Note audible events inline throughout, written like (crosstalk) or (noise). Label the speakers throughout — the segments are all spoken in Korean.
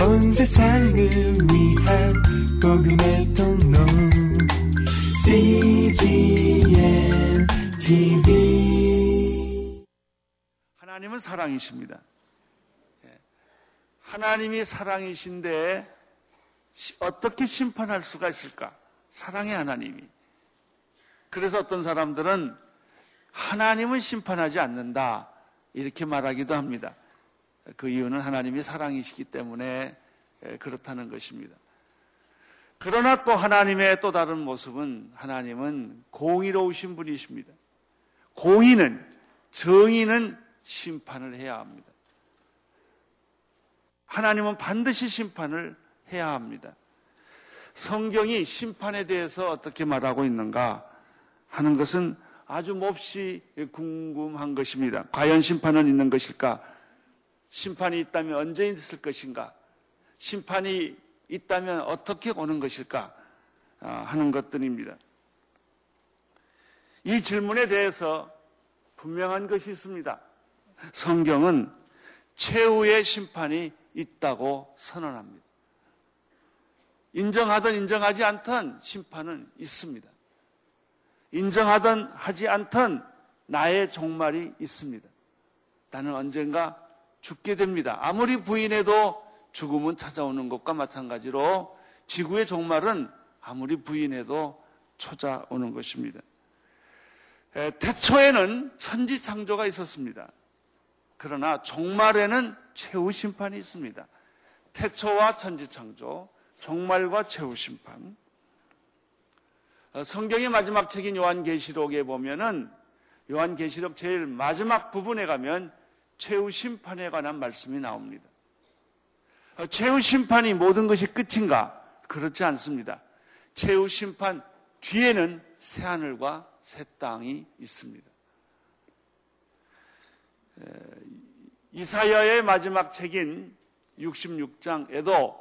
Speaker 1: 온 세상을 위한 복음의 통로 CGM TV
Speaker 2: 하나님은 사랑이십니다. 예. 하나님이 사랑이신데 어떻게 심판할 수가 있을까? 사랑의 하나님이. 그래서 어떤 사람들은 하나님은 심판하지 않는다. 이렇게 말하기도 합니다. 그 이유는 하나님이 사랑이시기 때문에 그렇다는 것입니다. 그러나 또 하나님의 또 다른 모습은 하나님은 공의로우신 분이십니다. 공의는, 정의는 심판을 해야 합니다. 하나님은 반드시 심판을 해야 합니다. 성경이 심판에 대해서 어떻게 말하고 있는가 하는 것은 아주 몹시 궁금한 것입니다. 과연 심판은 있는 것일까? 심판이 있다면 언제 있을 것인가? 심판이 있다면 어떻게 오는 것일까? 아, 하는 것들입니다. 이 질문에 대해서 분명한 것이 있습니다. 성경은 최후의 심판이 있다고 선언합니다. 인정하든 인정하지 않든 심판은 있습니다. 인정하든 하지 않든 나의 종말이 있습니다. 나는 언젠가 죽게 됩니다. 아무리 부인해도 죽음은 찾아오는 것과 마찬가지로 지구의 종말은 아무리 부인해도 찾아오는 것입니다. 대초에는 천지 창조가 있었습니다. 그러나 종말에는 최후 심판이 있습니다. 태초와 천지 창조, 종말과 최후 심판. 어, 성경의 마지막 책인 요한계시록에 보면은 요한계시록 제일 마지막 부분에 가면 최후 심판에 관한 말씀이 나옵니다. 어, 최후 심판이 모든 것이 끝인가? 그렇지 않습니다. 최후 심판 뒤에는 새 하늘과 새 땅이 있습니다. 이사야의 마지막 책인 66장에도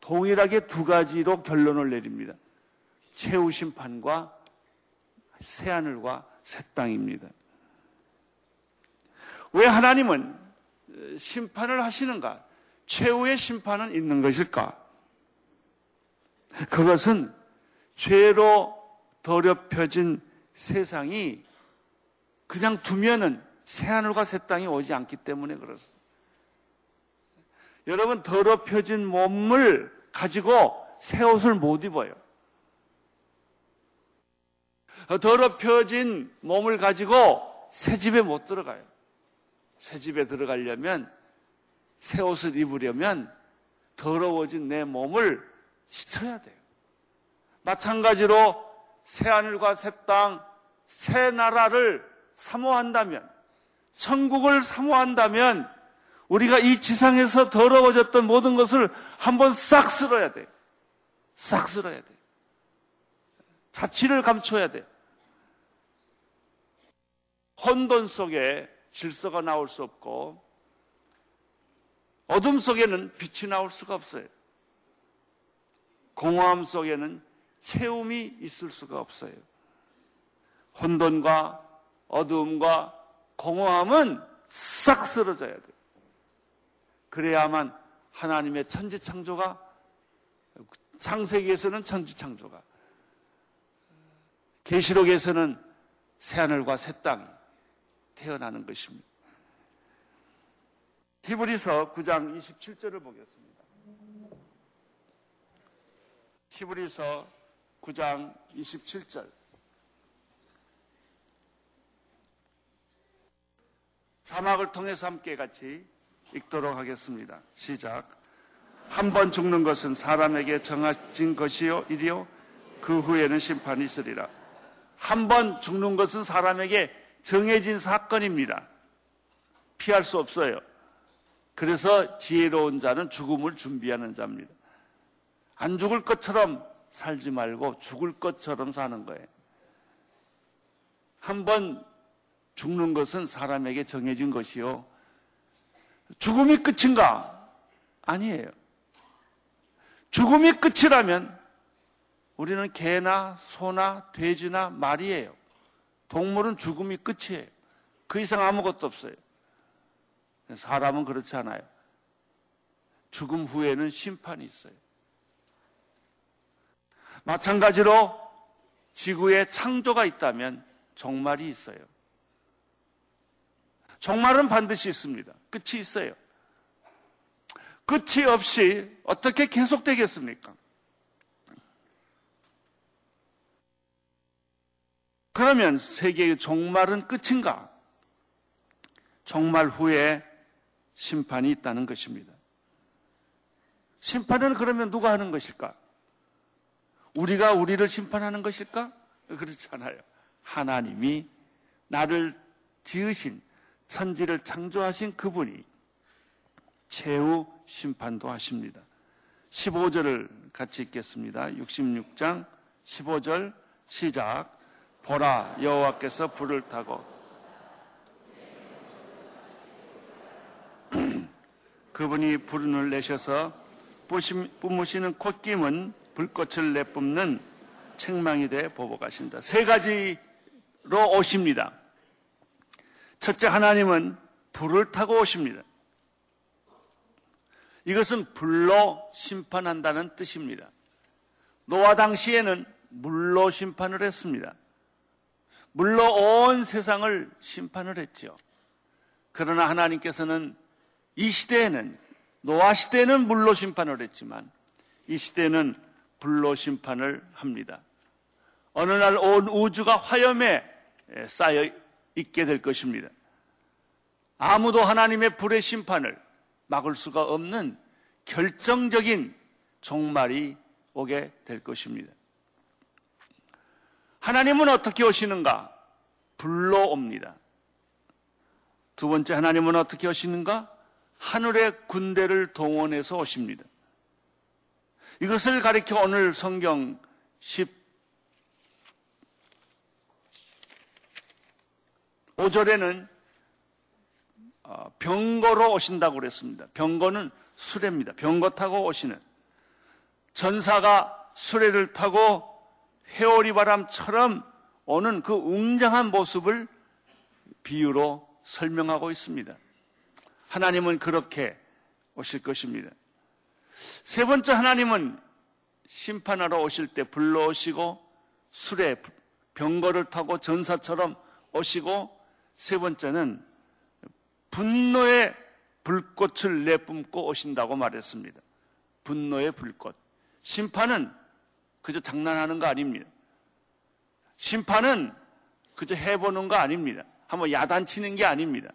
Speaker 2: 동일하게 두 가지로 결론을 내립니다. 최후 심판과 새 하늘과 새 땅입니다. 왜 하나님은 심판을 하시는가? 최후의 심판은 있는 것일까? 그것은 죄로 더럽혀진 세상이 그냥 두면은 새하늘과 새 땅이 오지 않기 때문에 그렇습니다. 여러분 더럽혀진 몸을 가지고 새 옷을 못 입어요. 더럽혀진 몸을 가지고 새 집에 못 들어가요. 새 집에 들어가려면 새 옷을 입으려면 더러워진 내 몸을 씻어야 돼요. 마찬가지로 새 하늘과 새 땅, 새 나라를 사모한다면, 천국을 사모한다면, 우리가 이 지상에서 더러워졌던 모든 것을 한번 싹 쓸어야 돼요. 싹 쓸어야 돼요. 자취를 감춰야 돼요. 혼돈 속에 질서가 나올 수 없고 어둠 속에는 빛이 나올 수가 없어요. 공허함 속에는 채움이 있을 수가 없어요. 혼돈과 어두움과 공허함은 싹 쓰러져야 돼요. 그래야만 하나님의 천지 창조가 창세기에서는 천지 창조가 계시록에서는 새 하늘과 새 땅이 태어나는 것입니다. 히브리서 9장 27절을 보겠습니다. 히브리서 9장 27절. 사막을 통해서 함께 같이 읽도록 하겠습니다. 시작. 한 번 죽는 것은 사람에게 정해진 것이요, 이리요. 그 후에는 심판이 있으리라. 한 번 죽는 것은 사람에게 정해진 사건입니다. 피할 수 없어요. 그래서 지혜로운 자는 죽음을 준비하는 자입니다. 안 죽을 것처럼 살지 말고 죽을 것처럼 사는 거예요. 한 번 죽는 것은 사람에게 정해진 것이요. 죽음이 끝인가? 아니에요. 죽음이 끝이라면 우리는 개나 소나 돼지나 말이에요. 동물은 죽음이 끝이에요. 그 이상 아무것도 없어요. 사람은 그렇지 않아요. 죽음 후에는 심판이 있어요. 마찬가지로 지구에 창조가 있다면 종말이 있어요. 종말은 반드시 있습니다. 끝이 있어요. 끝이 없이 어떻게 계속되겠습니까? 그러면 세계의 종말은 끝인가? 종말 후에 심판이 있다는 것입니다. 심판은 그러면 누가 하는 것일까? 우리가 우리를 심판하는 것일까? 그렇지 않아요. 하나님이 나를 지으신 천지를 창조하신 그분이 최후 심판도 하십니다. 15절을 같이 읽겠습니다. 66장 15절 시작. 보라 여호와께서 불을 타고 (clears throat) 그분이 불을 내셔서 뿜으시는 콧김은 불꽃을 내뿜는 책망이 돼 보복하신다. 세 가지로 오십니다. 첫째 하나님은 불을 타고 오십니다. 이것은 불로 심판한다는 뜻입니다. 노아 당시에는 물로 심판을 했습니다. 물로 온 세상을 심판을 했죠. 그러나 하나님께서는 이 시대에는 노아 시대에는 물로 심판을 했지만 이 시대는 불로 심판을 합니다. 어느 날 온 우주가 화염에 쌓여 있게 될 것입니다. 아무도 하나님의 불의 심판을 막을 수가 없는 결정적인 종말이 오게 될 것입니다. 하나님은 어떻게 오시는가? 불로 옵니다. 두 번째 하나님은 어떻게 오시는가? 하늘의 군대를 동원해서 오십니다. 이것을 가리켜 오늘 성경 15절에는 어, 병거로 오신다고 그랬습니다. 병거는 수레입니다. 병거 타고 오시는 전사가 수레를 타고 회오리 바람처럼 오는 그 웅장한 모습을 비유로 설명하고 있습니다. 하나님은 그렇게 오실 것입니다. 세 번째 하나님은 심판하러 오실 때 불러오시고 술에 병거를 타고 전사처럼 오시고 세 번째는 분노의 불꽃을 내뿜고 오신다고 말했습니다. 분노의 불꽃. 심판은 그저 장난하는 거 아닙니다. 심판은 그저 해보는 거 아닙니다. 한번 야단치는 게 아닙니다.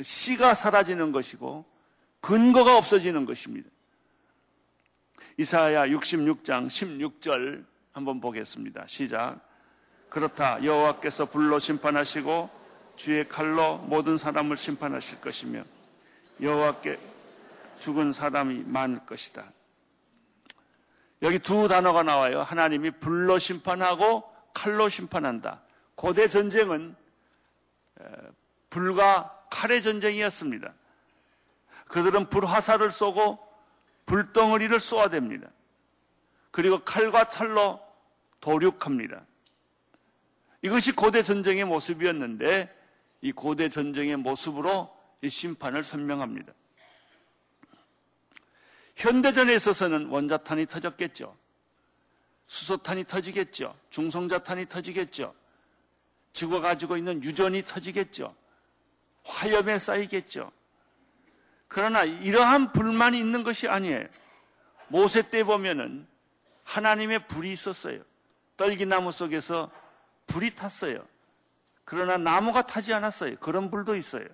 Speaker 2: 씨가 사라지는 것이고 근거가 없어지는 것입니다. 이사야 66장 16절 한번 보겠습니다. 시작. 그렇다 여호와께서 불로 심판하시고 주의 칼로 모든 사람을 심판하실 것이며 여호와께 죽은 사람이 많을 것이다. 여기 두 단어가 나와요. 하나님이 불로 심판하고 칼로 심판한다. 고대 전쟁은 불과 칼의 전쟁이었습니다. 그들은 불화살을 쏘고 불덩어리를 쏘아댑니다. 그리고 칼과 찰로 도륙합니다. 이것이 고대 전쟁의 모습이었는데 이 고대 전쟁의 모습으로 이 심판을 설명합니다. 현대전에 있어서는 원자탄이 터졌겠죠. 수소탄이 터지겠죠. 중성자탄이 터지겠죠. 지구가 가지고 있는 유전이 터지겠죠. 화염에 쌓이겠죠. 그러나 이러한 불만이 있는 것이 아니에요. 모세 때 보면은 하나님의 불이 있었어요. 떨기나무 속에서 불이 탔어요. 그러나 나무가 타지 않았어요. 그런 불도 있어요.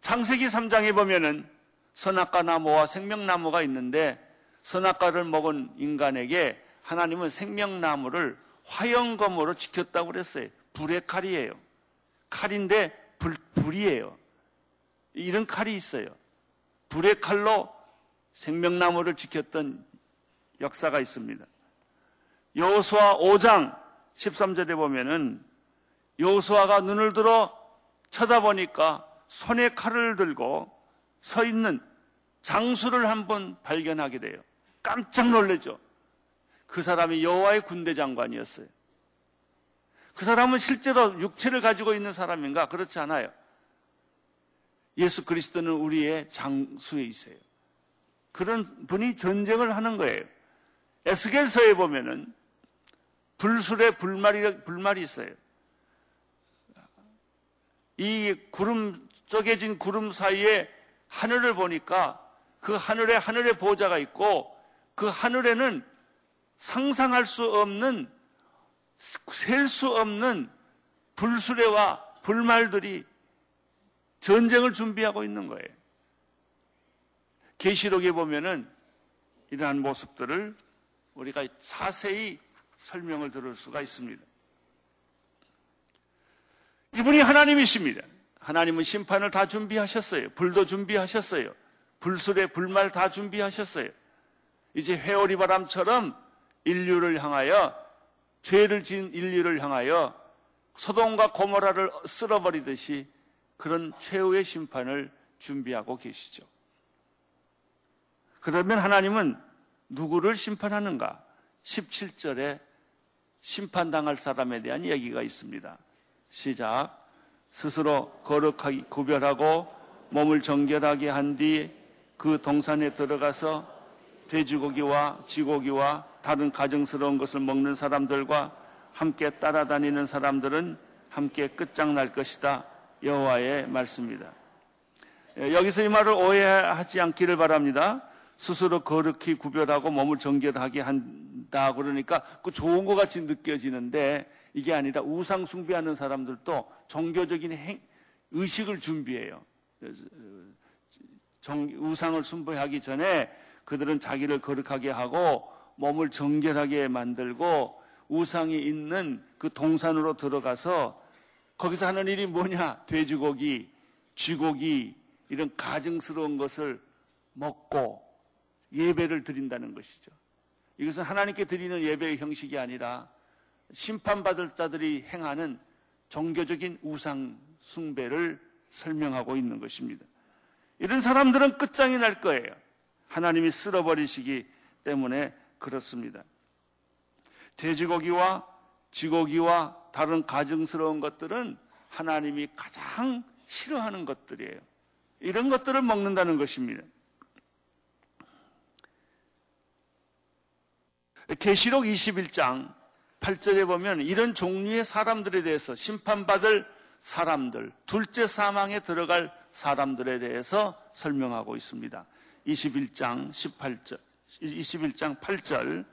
Speaker 2: 창세기 3장에 보면은 선악과 나무와 생명나무가 있는데 선악과를 먹은 인간에게 하나님은 생명나무를 화영검으로 지켰다고 그랬어요. 불의 칼이에요. 칼인데 불, 불이에요. 이런 칼이 있어요. 불의 칼로 생명나무를 지켰던 역사가 있습니다. 여호수아 5장 13절에 보면은 여호수아가 눈을 들어 쳐다보니까 손에 칼을 들고 서 있는 장수를 한번 발견하게 돼요. 깜짝 놀래죠. 그 사람이 여호와의 군대 장관이었어요. 그 사람은 실제로 육체를 가지고 있는 사람인가? 그렇지 않아요. 예수 그리스도는 우리의 장수에 있어요. 그런 분이 전쟁을 하는 거예요. 에스겔서에 보면은 불술에 불말이, 불말이 있어요. 이 구름, 쪼개진 구름 사이에 하늘을 보니까 그 하늘에 하늘의 보좌가 있고 그 하늘에는 상상할 수 없는, 셀 수 없는 불수레와 불말들이 전쟁을 준비하고 있는 거예요. 계시록에 보면은 이러한 모습들을 우리가 자세히 설명을 들을 수가 있습니다. 이분이 하나님이십니다. 하나님은 심판을 다 준비하셨어요. 불도 준비하셨어요. 불술에 불말 다 준비하셨어요. 이제 회오리 바람처럼 인류를 향하여 죄를 지은 인류를 향하여 소돔과 고모라를 쓸어버리듯이 그런 최후의 심판을 준비하고 계시죠. 그러면 하나님은 누구를 심판하는가? 17절에 심판당할 사람에 대한 얘기가 있습니다. 시작. 스스로 거룩하게 구별하고 몸을 정결하게 한 뒤 그 동산에 들어가서 돼지고기와 쥐고기와 다른 가정스러운 것을 먹는 사람들과 함께 따라다니는 사람들은 함께 끝장날 것이다. 여호와의 말씀입니다. 예, 여기서 이 말을 오해하지 않기를 바랍니다. 스스로 거룩히 구별하고 몸을 정결하게 한다 그러니까 그 좋은 것 같이 느껴지는데 이게 아니라 우상 숭배하는 사람들도 종교적인 행, 의식을 준비해요. 정, 우상을 숭배하기 전에 그들은 자기를 거룩하게 하고 몸을 정결하게 만들고 우상이 있는 그 동산으로 들어가서 거기서 하는 일이 뭐냐? 돼지고기, 쥐고기 이런 가증스러운 것을 먹고 예배를 드린다는 것이죠. 이것은 하나님께 드리는 예배의 형식이 아니라 심판받을 자들이 행하는 종교적인 우상 숭배를 설명하고 있는 것입니다. 이런 사람들은 끝장이 날 거예요. 하나님이 쓸어버리시기 때문에 그렇습니다. 돼지고기와 쥐고기와 다른 가증스러운 것들은 하나님이 가장 싫어하는 것들이에요. 이런 것들을 먹는다는 것입니다. 계시록 21장 8절에 보면 이런 종류의 사람들에 대해서 심판받을 사람들, 둘째 사망에 들어갈 사람들에 대해서 설명하고 있습니다. 21장 18절, 21장 8절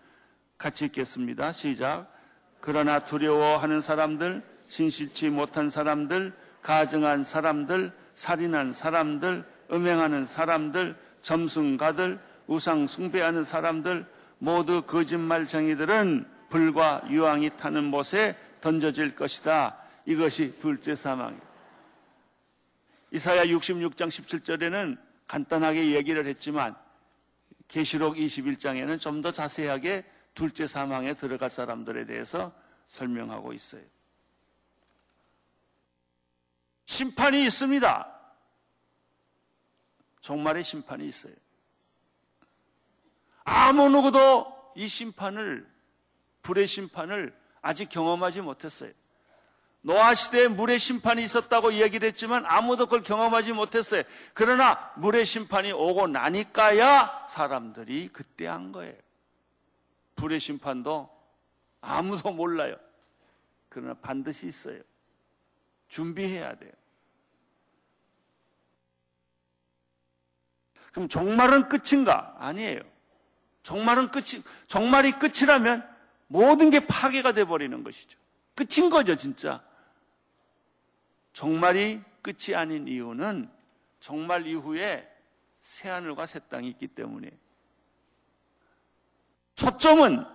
Speaker 2: 같이 읽겠습니다. 시작. 그러나 두려워하는 사람들, 신실치 못한 사람들, 가증한 사람들, 살인한 사람들, 음행하는 사람들, 점승가들, 우상 숭배하는 사람들, 모두 거짓말쟁이들은 불과 유황이 타는 못에 던져질 것이다. 이것이 둘째 사망. 이사야 66장 17절에는 간단하게 얘기를 했지만 계시록 21장에는 좀 더 자세하게 둘째 사망에 들어갈 사람들에 대해서 설명하고 있어요. 심판이 있습니다. 종말의 심판이 있어요. 아무 누구도 이 심판을 불의 심판을 아직 경험하지 못했어요. 노아 시대에 물의 심판이 있었다고 얘기를 했지만 아무도 그걸 경험하지 못했어요. 그러나 물의 심판이 오고 나니까야 사람들이 그때 한 거예요. 불의 심판도 아무도 몰라요. 그러나 반드시 있어요. 준비해야 돼요. 그럼 종말은 끝인가? 아니에요. 종말은 끝이, 종말이 끝이라면 모든 게 파괴가 돼버리는 것이죠. 끝인 거죠, 진짜. 종말이 끝이 아닌 이유는 종말 이후에 새하늘과 새 땅이 있기 때문에 초점은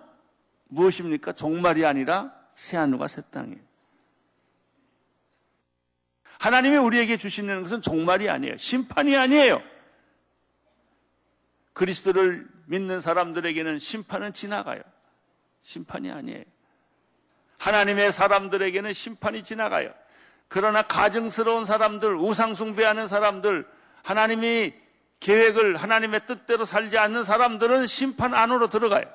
Speaker 2: 무엇입니까? 종말이 아니라 새하늘과 새 땅이에요. 하나님이 우리에게 주시는 것은 종말이 아니에요. 심판이 아니에요. 그리스도를 믿는 사람들에게는 심판은 지나가요. 심판이 아니에요. 하나님의 사람들에게는 심판이 지나가요. 그러나 가증스러운 사람들, 우상숭배하는 사람들, 하나님이 계획을 하나님의 뜻대로 살지 않는 사람들은 심판 안으로 들어가요.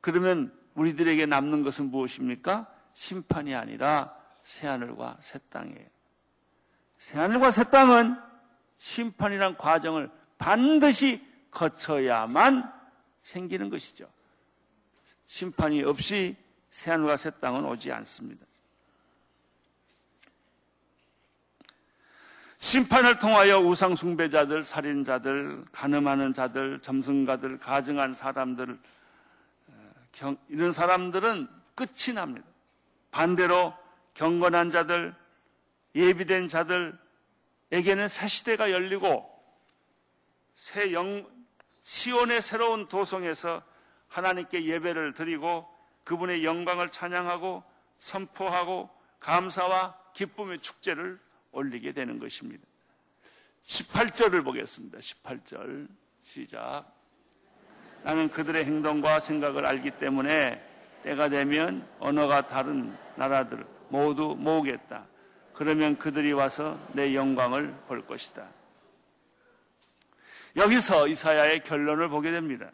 Speaker 2: 그러면 우리들에게 남는 것은 무엇입니까? 심판이 아니라 새하늘과 새 땅이에요. 새하늘과 새 땅은 심판이란 과정을 반드시 거쳐야만 생기는 것이죠. 심판이 없이 새하늘과 새 땅은 오지 않습니다. 심판을 통하여 우상숭배자들, 살인자들, 가늠하는 자들, 점승가들, 가증한 사람들, 이런 사람들은 끝이 납니다. 반대로 경건한 자들, 예비된 자들에게는 새 시대가 열리고 새 영, 시온의 새로운 도성에서 하나님께 예배를 드리고 그분의 영광을 찬양하고 선포하고 감사와 기쁨의 축제를 올리게 되는 것입니다. 18절을 보겠습니다. 18절 시작. 나는 그들의 행동과 생각을 알기 때문에 때가 되면 언어가 다른 나라들 모두 모으겠다. 그러면 그들이 와서 내 영광을 볼 것이다. 여기서 이사야의 결론을 보게 됩니다.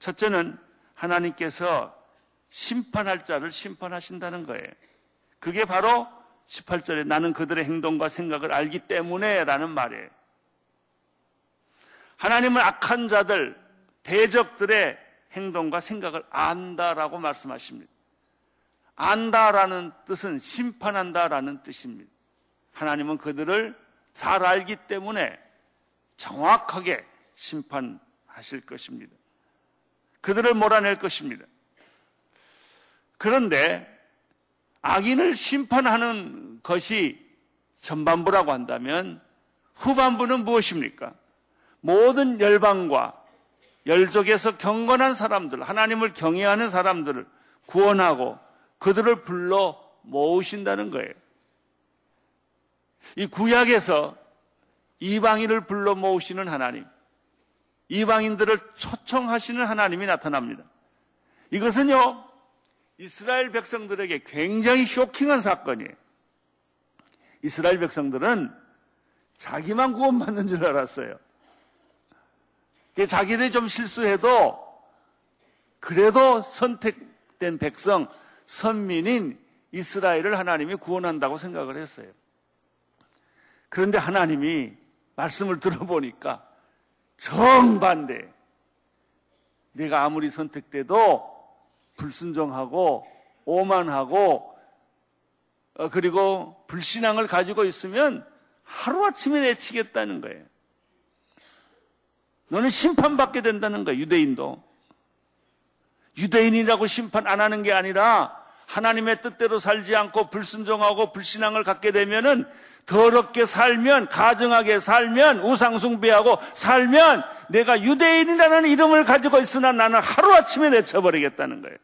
Speaker 2: 첫째는 하나님께서 심판할 자를 심판하신다는 거예요. 그게 바로 18절에 나는 그들의 행동과 생각을 알기 때문에 라는 말이에요. 하나님은 악한 자들, 대적들의 행동과 생각을 안다라고 말씀하십니다. 안다라는 뜻은 심판한다라는 뜻입니다. 하나님은 그들을 잘 알기 때문에 정확하게 심판하실 것입니다. 그들을 몰아낼 것입니다. 그런데 악인을 심판하는 것이 전반부라고 한다면 후반부는 무엇입니까? 모든 열방과 열족에서 경건한 사람들, 하나님을 경외하는 사람들을 구원하고 그들을 불러 모으신다는 거예요. 이 구약에서 이방인을 불러 모으시는 하나님, 이방인들을 초청하시는 하나님이 나타납니다. 이것은요, 이스라엘 백성들에게 굉장히 쇼킹한 사건이에요. 이스라엘 백성들은 자기만 구원받는 줄 알았어요. 자기들이 좀 실수해도 그래도 선택된 백성, 선민인 이스라엘을 하나님이 구원한다고 생각을 했어요. 그런데 하나님이 말씀을 들어보니까 정반대. 내가 아무리 선택돼도 불순종하고 오만하고 어, 그리고 불신앙을 가지고 있으면 하루아침에 내치겠다는 거예요. 너는 심판받게 된다는 거예요. 유대인도. 유대인이라고 심판 안 하는 게 아니라 하나님의 뜻대로 살지 않고 불순종하고 불신앙을 갖게 되면은 더럽게 살면, 가정하게 살면, 우상숭배하고 살면 내가 유대인이라는 이름을 가지고 있으나 나는 하루아침에 내쳐버리겠다는 거예요.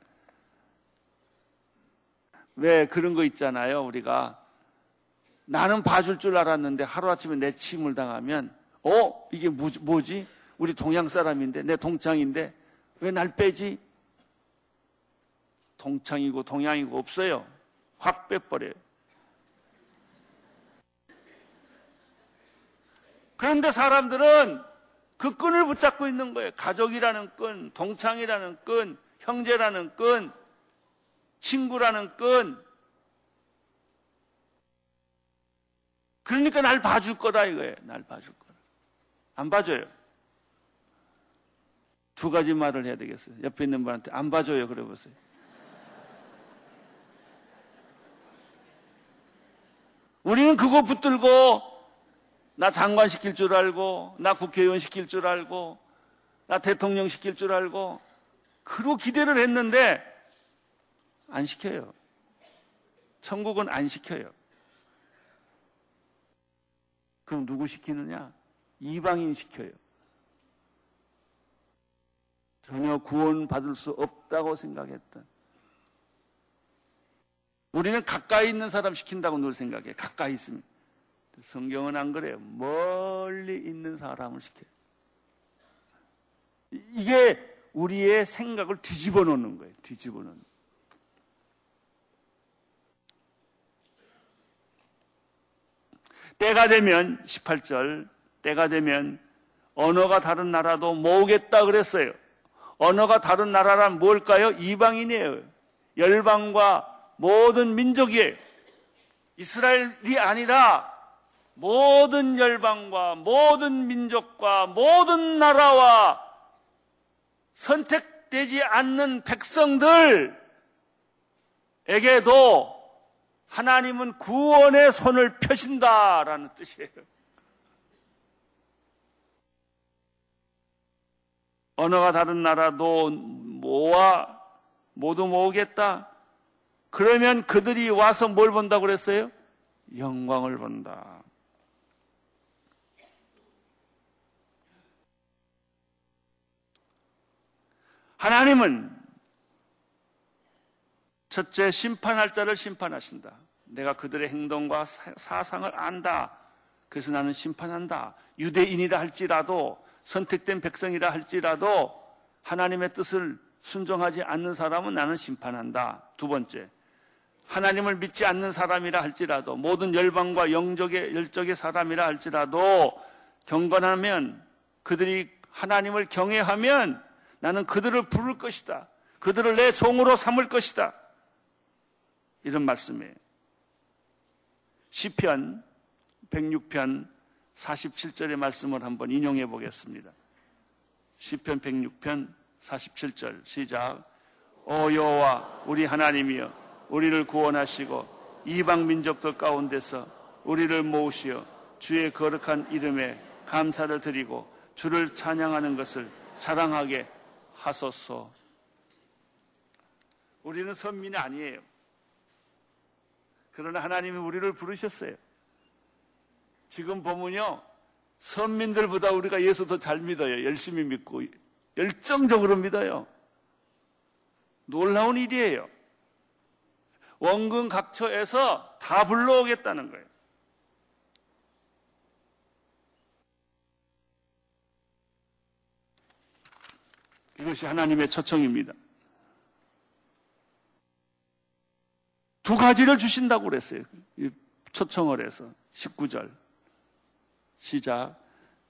Speaker 2: 왜 그런 거 있잖아요, 우리가. 나는 봐줄 줄 알았는데 하루아침에 내침을 당하면, 어? 이게 뭐지? 우리 동양 사람인데, 내 동창인데, 왜 날 빼지? 동창이고 동양이고 없어요. 확 빼버려요. 그런데 사람들은 그 끈을 붙잡고 있는 거예요. 가족이라는 끈, 동창이라는 끈, 형제라는 끈, 친구라는 끈. 그러니까 날 봐줄 거다 이거예요. 날 봐줄 거다. 안 봐줘요. 두 가지 말을 해야 되겠어요. 옆에 있는 분한테 안 봐줘요. 그래 보세요. 우리는 그거 붙들고 나 장관 시킬 줄 알고, 나 국회의원 시킬 줄 알고, 나 대통령 시킬 줄 알고, 그로 기대를 했는데, 안 시켜요. 천국은 안 시켜요. 그럼 누구 시키느냐? 이방인 시켜요. 전혀 구원받을 수 없다고 생각했던. 우리는 가까이 있는 사람 시킨다고 늘 생각해. 가까이 있으면. 성경은 안 그래요. 멀리 있는 사람을 시켜요. 이게 우리의 생각을 뒤집어 놓는 거예요. 뒤집어 놓는. 때가 되면 18절 때가 되면 언어가 다른 나라도 모으겠다 그랬어요. 언어가 다른 나라란 뭘까요? 이방인이에요. 열방과 모든 민족이에요. 이스라엘이 아니라 모든 열방과 모든 민족과 모든 나라와 선택되지 않는 백성들에게도 하나님은 구원의 손을 펴신다라는 뜻이에요. 언어가 다른 나라도 모아 모두 모으겠다. 그러면 그들이 와서 뭘 본다고 그랬어요? 영광을 본다. 하나님은 첫째 심판할 자를 심판하신다. 내가 그들의 행동과 사상을 안다. 그래서 나는 심판한다. 유대인이라 할지라도 선택된 백성이라 할지라도 하나님의 뜻을 순종하지 않는 사람은 나는 심판한다. 두 번째. 하나님을 믿지 않는 사람이라 할지라도 모든 열방과 영적의 열적의 사람이라 할지라도 경건하면 그들이 하나님을 경외하면 나는 그들을 부를 것이다. 그들을 내 종으로 삼을 것이다. 이런 말씀이에요. 시편 106편 47절의 말씀을 한번 인용해 보겠습니다. 시편 106편 47절 시작. 오 여호와 우리 하나님이여 우리를 구원하시고 이방 민족들 가운데서 우리를 모으시어 주의 거룩한 이름에 감사를 드리고 주를 찬양하는 것을 자랑하게 하소서. 우리는 선민이 아니에요. 그러나 하나님이 우리를 부르셨어요. 지금 보면요. 선민들보다 우리가 예수 더 잘 믿어요. 열심히 믿고 열정적으로 믿어요. 놀라운 일이에요. 원근 각처에서 다 불러오겠다는 거예요. 이것이 하나님의 초청입니다. 두 가지를 주신다고 그랬어요. 초청을 해서 19절 시작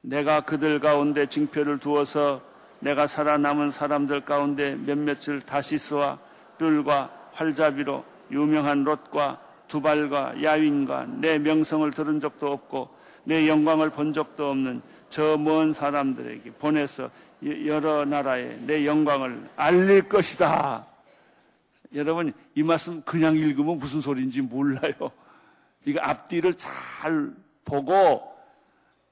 Speaker 2: 내가 그들 가운데 징표를 두어서 내가 살아남은 사람들 가운데 몇몇을 다시스와 뿔과 활자비로 유명한 롯과 두발과 야윈과 내 명성을 들은 적도 없고 내 영광을 본 적도 없는 저 먼 사람들에게 보내서 여러 나라에 내 영광을 알릴 것이다. 여러분, 이 말씀 그냥 읽으면 무슨 소리인지 몰라요. 이거 앞뒤를 잘 보고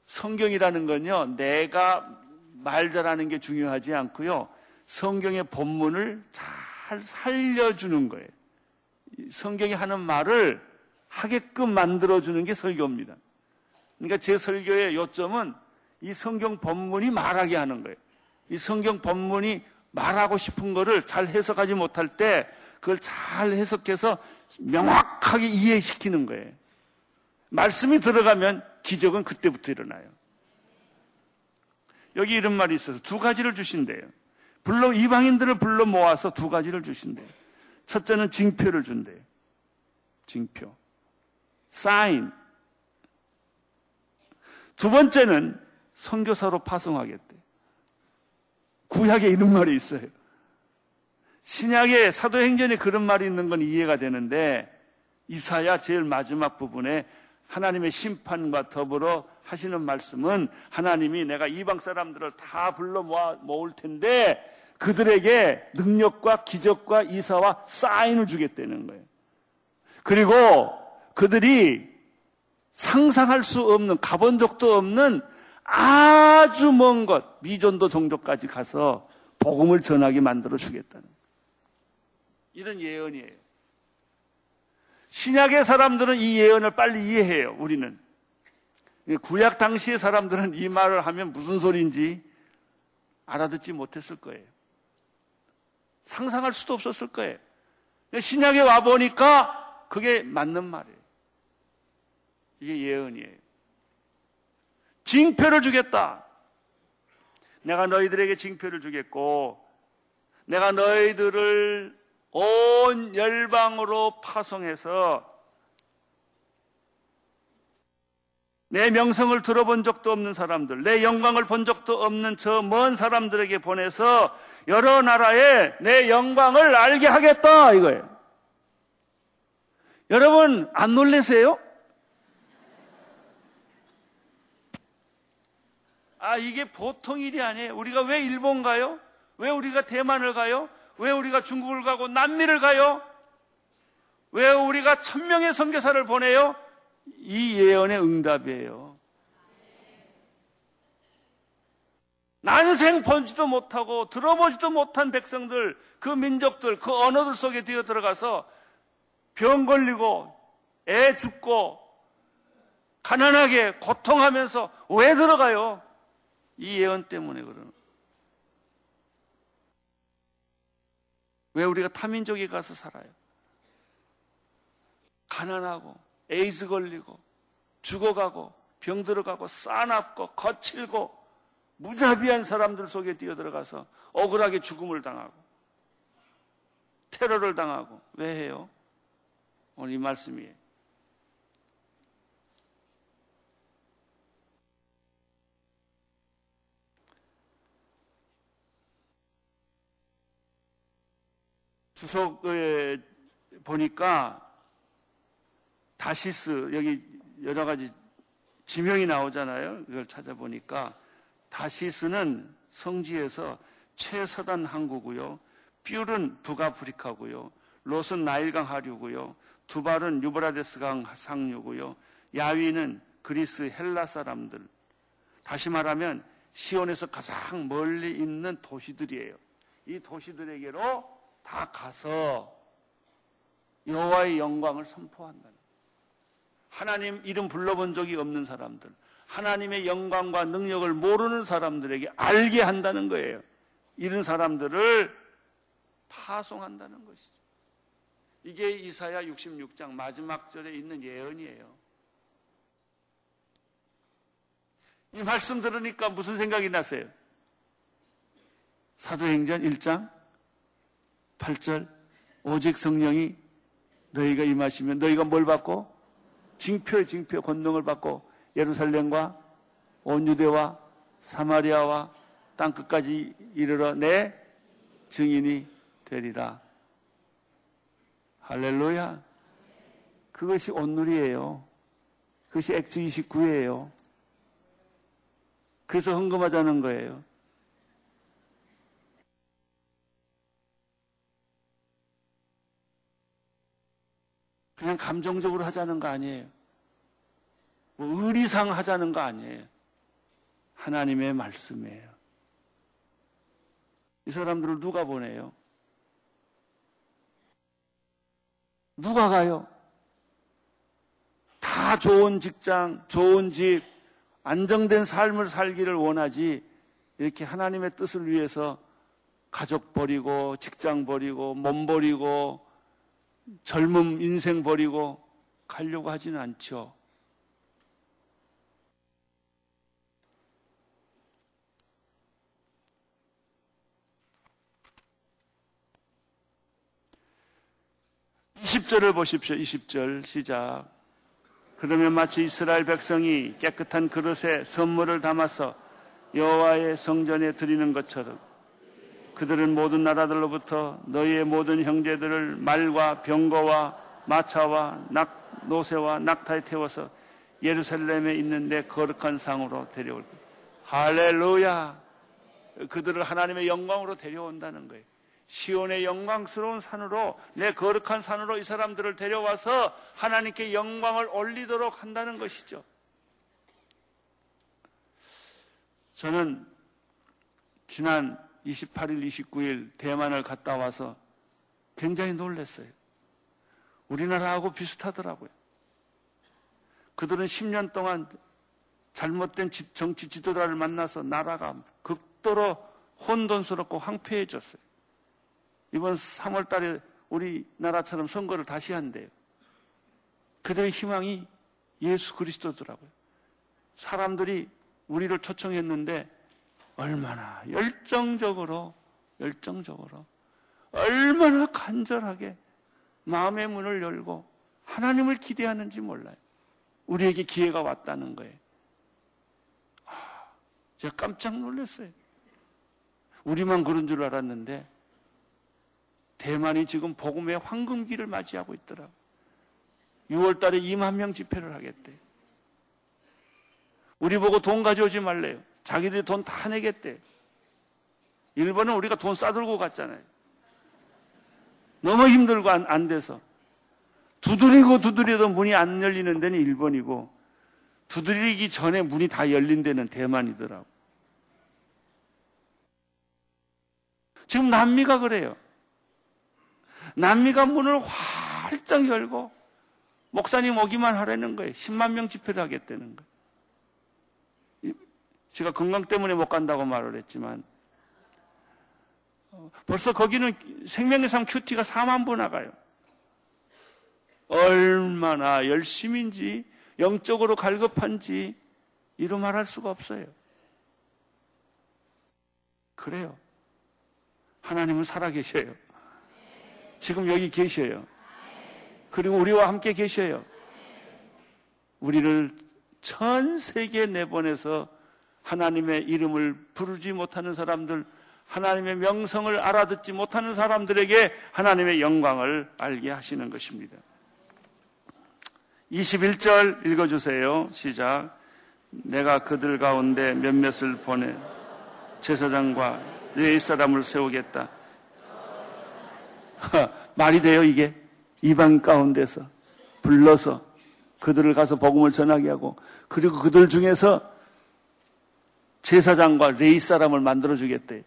Speaker 2: 성경이라는 건요, 내가 말 잘하는 게 중요하지 않고요. 성경의 본문을 잘 살려주는 거예요. 성경이 하는 말을 하게끔 만들어주는 게 설교입니다. 그러니까 제 설교의 요점은 이 성경 본문이 말하게 하는 거예요. 이 성경 본문이 말하고 싶은 거를 잘 해석하지 못할 때 그걸 잘 해석해서 명확하게 이해시키는 거예요. 말씀이 들어가면 기적은 그때부터 일어나요. 여기 이런 말이 있어서 두 가지를 주신대요. 불러 이방인들을 불러 모아서 두 가지를 주신대요. 첫째는 징표를 준대요. 징표. 사인. 두 번째는 선교사로 파송하겠대. 구약에 이런 말이 있어요. 신약의 사도행전에 그런 말이 있는 건 이해가 되는데 이사야 제일 마지막 부분에 하나님의 심판과 더불어 하시는 말씀은 하나님이 내가 이방 사람들을 다 불러 모아, 모을 텐데 그들에게 능력과 기적과 이사와 사인을 주겠다는 거예요. 그리고 그들이 상상할 수 없는 가본 적도 없는 아주 먼 것, 미전도 종족까지 가서 복음을 전하게 만들어 주겠다는 이런 예언이에요. 신약의 사람들은 이 예언을 빨리 이해해요. 우리는 구약 당시의 사람들은 이 말을 하면 무슨 소리인지 알아듣지 못했을 거예요. 상상할 수도 없었을 거예요. 신약에 와 보니까 그게 맞는 말이에요. 이게 예언이에요. 징표를 주겠다. 내가 너희들에게 징표를 주겠고, 내가 너희들을 온 열방으로 파송해서 내 명성을 들어본 적도 없는 사람들, 내 영광을 본 적도 없는 저 먼 사람들에게 보내서 여러 나라에 내 영광을 알게 하겠다 이거예요. 여러분 안 놀래세요? 아, 이게 보통 일이 아니에요. 우리가 왜 일본 가요? 왜 우리가 대만을 가요? 왜 우리가 중국을 가고 남미를 가요? 왜 우리가 천명의 선교사를 보내요? 이 예언의 응답이에요. 난생 보지도 못하고 들어보지도 못한 백성들, 그 민족들, 그 언어들 속에 뛰어 들어가서 병 걸리고 애 죽고 가난하게 고통하면서 왜 들어가요? 이 예언 때문에 그러는. 왜 우리가 타민족에 가서 살아요? 가난하고 에이즈 걸리고 죽어가고 병 들어가고 싸납고 거칠고 무자비한 사람들 속에 뛰어들어가서 억울하게 죽음을 당하고 테러를 당하고 왜 해요? 오늘 이 말씀이에요. 주석에 보니까 다시스 여기 여러 가지 지명이 나오잖아요. 그걸 찾아보니까 다시스는 성지에서 최서단 항구고요. 뷰른 북아프리카고요. 롯은 나일강 하류고요. 두발은 유브라데스강 상류고요. 야위는 그리스 헬라 사람들. 다시 말하면 시온에서 가장 멀리 있는 도시들이에요. 이 도시들에게로 다 가서 여호와의 영광을 선포한다는 하나님 이름 불러본 적이 없는 사람들, 하나님의 영광과 능력을 모르는 사람들에게 알게 한다는 거예요. 이런 사람들을 파송한다는 것이죠. 이게 이사야 66장 마지막 절에 있는 예언이에요. 이 말씀 들으니까 무슨 생각이 나세요? 사도행전 1장 8절 오직 성령이 너희가 임하시면 너희가 뭘 받고 징표 징표 권능을 받고 예루살렘과 온 유대와 사마리아와 땅 끝까지 이르러 내 증인이 되리라. 할렐루야. 그것이 온누리예요. 그것이 액주 29예요. 그래서 헌금하자는 거예요. 그냥 감정적으로 하자는 거 아니에요. 뭐 의리상 하자는 거 아니에요. 하나님의 말씀이에요. 이 사람들을 누가 보내요? 누가 가요? 다 좋은 직장, 좋은 집, 안정된 삶을 살기를 원하지 이렇게 하나님의 뜻을 위해서 가족 버리고 직장 버리고 몸 버리고 젊음 인생 버리고 가려고 하지는 않죠. (20절을) 보십시오 (20절) 시작 그러면 마치 이스라엘 백성이 깨끗한 그릇에 선물을 담아서 여호와의 성전에 드리는 것처럼 그들은 모든 나라들로부터 너희의 모든 형제들을 말과 병거와 마차와 낙, 노새와 낙타에 태워서 예루살렘에 있는 내 거룩한 상으로 데려올 것. 할렐루야. 그들을 하나님의 영광으로 데려온다는 거예요. 시온의 영광스러운 산으로 내 거룩한 산으로 이 사람들을 데려와서 하나님께 영광을 올리도록 한다는 것이죠. 저는 지난 28일, 29일 대만을 갔다 와서 굉장히 놀랐어요. 우리나라하고 비슷하더라고요. 그들은 10년 동안 잘못된 정치 지도자를 만나서 나라가 극도로 혼돈스럽고 황폐해졌어요. 이번 3월 달에 우리나라처럼 선거를 다시 한대요. 그들의 희망이 예수 그리스도더라고요. 사람들이 우리를 초청했는데 얼마나 열정적으로, 열정적으로, 얼마나 간절하게 마음의 문을 열고 하나님을 기대하는지 몰라요. 우리에게 기회가 왔다는 거예요. 아, 제가 깜짝 놀랐어요. 우리만 그런 줄 알았는데 대만이 지금 복음의 황금기를 맞이하고 있더라고. 6월 달에 2만 명 집회를 하겠대. 우리 보고 돈 가져오지 말래요. 자기들이 돈 다 내겠대. 일본은 우리가 돈 싸들고 갔잖아요. 너무 힘들고 안, 안 돼서. 두드리고 두드려도 문이 안 열리는 데는 일본이고, 두드리기 전에 문이 다 열린 데는 대만이더라고. 지금 남미가 그래요. 남미가 문을 활짝 열고 목사님 오기만 하라는 거예요. 10만 명 집회를 하겠다는 거예요. 제가 건강 때문에 못 간다고 말을 했지만 어, 벌써 거기는 생명의상 큐티가 4만 부 나가요. 얼마나 열심인지 영적으로 갈급한지 이루 말할 수가 없어요. 그래요. 하나님은 살아계셔요. 지금 여기 계셔요. 그리고 우리와 함께 계셔요. 우리를 전 세계에 내보내서 하나님의 이름을 부르지 못하는 사람들, 하나님의 명성을 알아듣지 못하는 사람들에게 하나님의 영광을 알게 하시는 것입니다. 21절 읽어주세요. 시작. 내가 그들 가운데 몇몇을 보내 제사장과 레위 사람을 세우겠다. 말이 돼요, 이게? 이방 가운데서 불러서 그들을 가서 복음을 전하게 하고 그리고 그들 중에서 제사장과 레위 사람을 만들어 주겠대.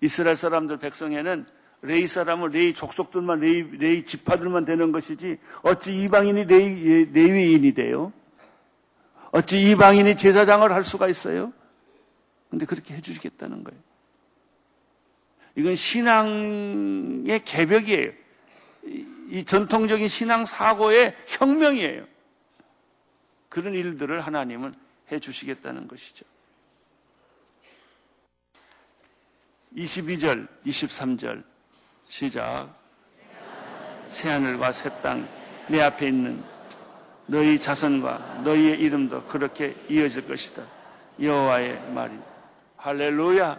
Speaker 2: 이스라엘 사람들 백성에는 레위 사람은 레위 족속들만 레위, 레위 지파들만 되는 것이지 어찌 이방인이 레위, 레위인이 돼요? 어찌 이방인이 제사장을 할 수가 있어요? 근데 그렇게 해주시겠다는 거예요. 이건 신앙의 개벽이에요. 이 전통적인 신앙 사고의 혁명이에요. 그런 일들을 하나님은 해 주시겠다는 것이죠. 22절, 23절 시작. 새하늘과 새 땅 내 앞에 있는 너희 자손과 너희의 이름도 그렇게 이어질 것이다. 여호와의 말이 할렐루야.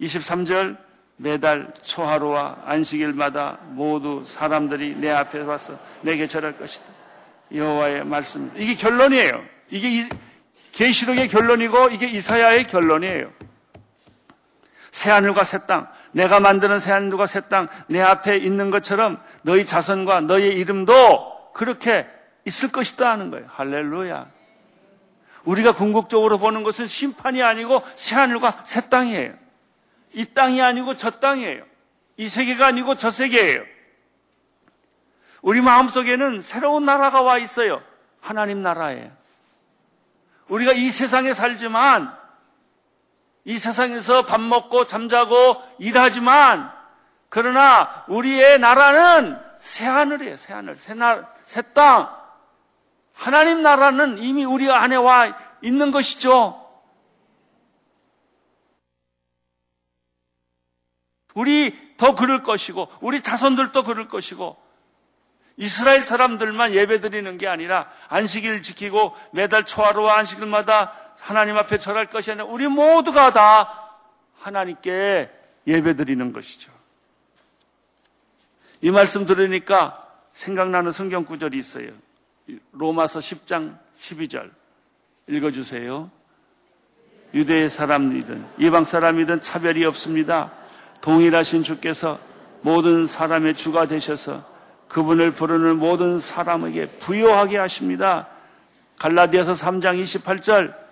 Speaker 2: 23절 매달 초하루와 안식일마다 모두 사람들이 내 앞에 와서 내게 절할 것이다. 여호와의 말씀. 이게 결론이에요. 이게 계시록의 결론이고 이게 이사야의 결론이에요. 새 하늘과 새 땅, 내가 만드는 새 하늘과 새 땅 내 앞에 있는 것처럼 너희 자손과 너희 이름도 그렇게 있을 것이다 하는 거예요. 할렐루야. 우리가 궁극적으로 보는 것은 심판이 아니고 새 하늘과 새 땅이에요. 이 땅이 아니고 저 땅이에요. 이 세계가 아니고 저 세계예요. 우리 마음속에는 새로운 나라가 와 있어요. 하나님 나라예요. 우리가 이 세상에 살지만 이 세상에서 밥 먹고 잠자고 일하지만 그러나 우리의 나라는 새하늘이에요. 새하늘, 새 땅. 하나님 나라는 이미 우리 안에 와 있는 것이죠. 우리 더 그럴 것이고 우리 자손들도 그럴 것이고 이스라엘 사람들만 예배 드리는 게 아니라 안식일 지키고 매달 초하루와 안식일마다 하나님 앞에 절할 것이 아니라 우리 모두가 다 하나님께 예배드리는 것이죠. 이 말씀 들으니까 생각나는 성경 구절이 있어요. 로마서 10장 12절 읽어주세요. 유대 사람이든 이방 사람이든 차별이 없습니다. 동일하신 주께서 모든 사람의 주가 되셔서 그분을 부르는 모든 사람에게 부여하게 하십니다. 갈라디아서 3장 28절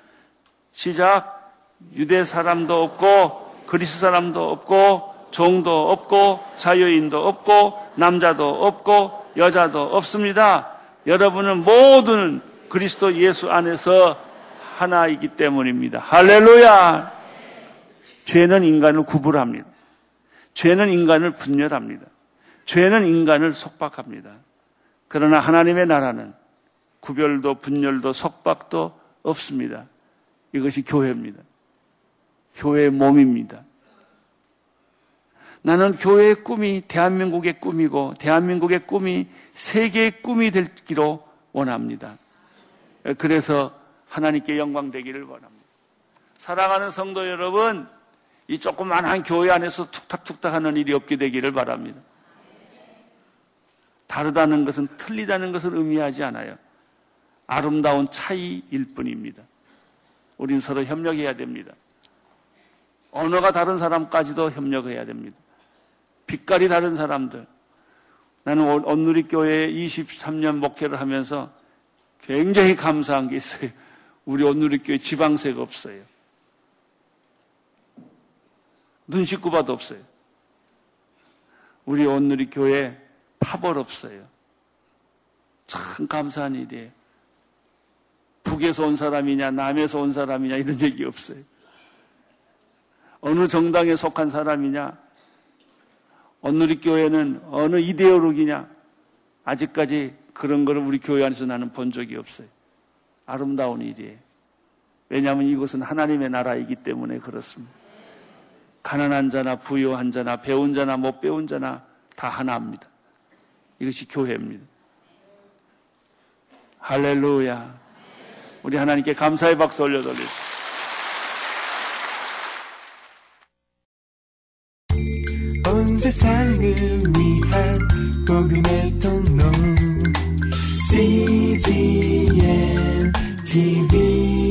Speaker 2: 시작. 유대 사람도 없고 그리스 사람도 없고 종도 없고 자유인도 없고 남자도 없고 여자도 없습니다. 여러분은 모두는 그리스도 예수 안에서 하나이기 때문입니다. 할렐루야. 죄는 인간을 구분합니다. 죄는 인간을 분열합니다. 죄는 인간을 속박합니다. 그러나 하나님의 나라는 구별도 분열도 속박도 없습니다. 이것이 교회입니다. 교회의 몸입니다. 나는 교회의 꿈이 대한민국의 꿈이고 대한민국의 꿈이 세계의 꿈이 될기로 원합니다. 그래서 하나님께 영광 되기를 원합니다. 사랑하는 성도 여러분, 이 조그만한 교회 안에서 툭탁툭탁 하는 일이 없게 되기를 바랍니다. 다르다는 것은 틀리다는 것을 의미하지 않아요. 아름다운 차이일 뿐입니다. 우린 서로 협력해야 됩니다. 언어가 다른 사람까지도 협력해야 됩니다. 빛깔이 다른 사람들. 나는 온누리교회에 23년 목회를 하면서 굉장히 감사한 게 있어요. (laughs) 우리 온누리교회 지방세가 없어요. 눈 씻고 봐도 없어요. 우리 온누리교회 파벌 없어요. 참 감사한 일이에요. 북에서 온 사람이냐, 남에서 온 사람이냐, 이런 얘기 없어요. 어느 정당에 속한 사람이냐, 온누리 교회는 어느 이데올로기냐, 아직까지 그런 거를 우리 교회 안에서 나는 본 적이 없어요. 아름다운 일이에요. 왜냐하면 이것은 하나님의 나라이기 때문에 그렇습니다. 가난한 자나 부유한 자나 배운 자나 못 배운 자나 다 하나입니다. 이것이 교회입니다. 할렐루야. 우리 하나님께 감사의 박수 올려드리겠습니다.
Speaker 1: 세상을 위한 복음의 통로 CGM TV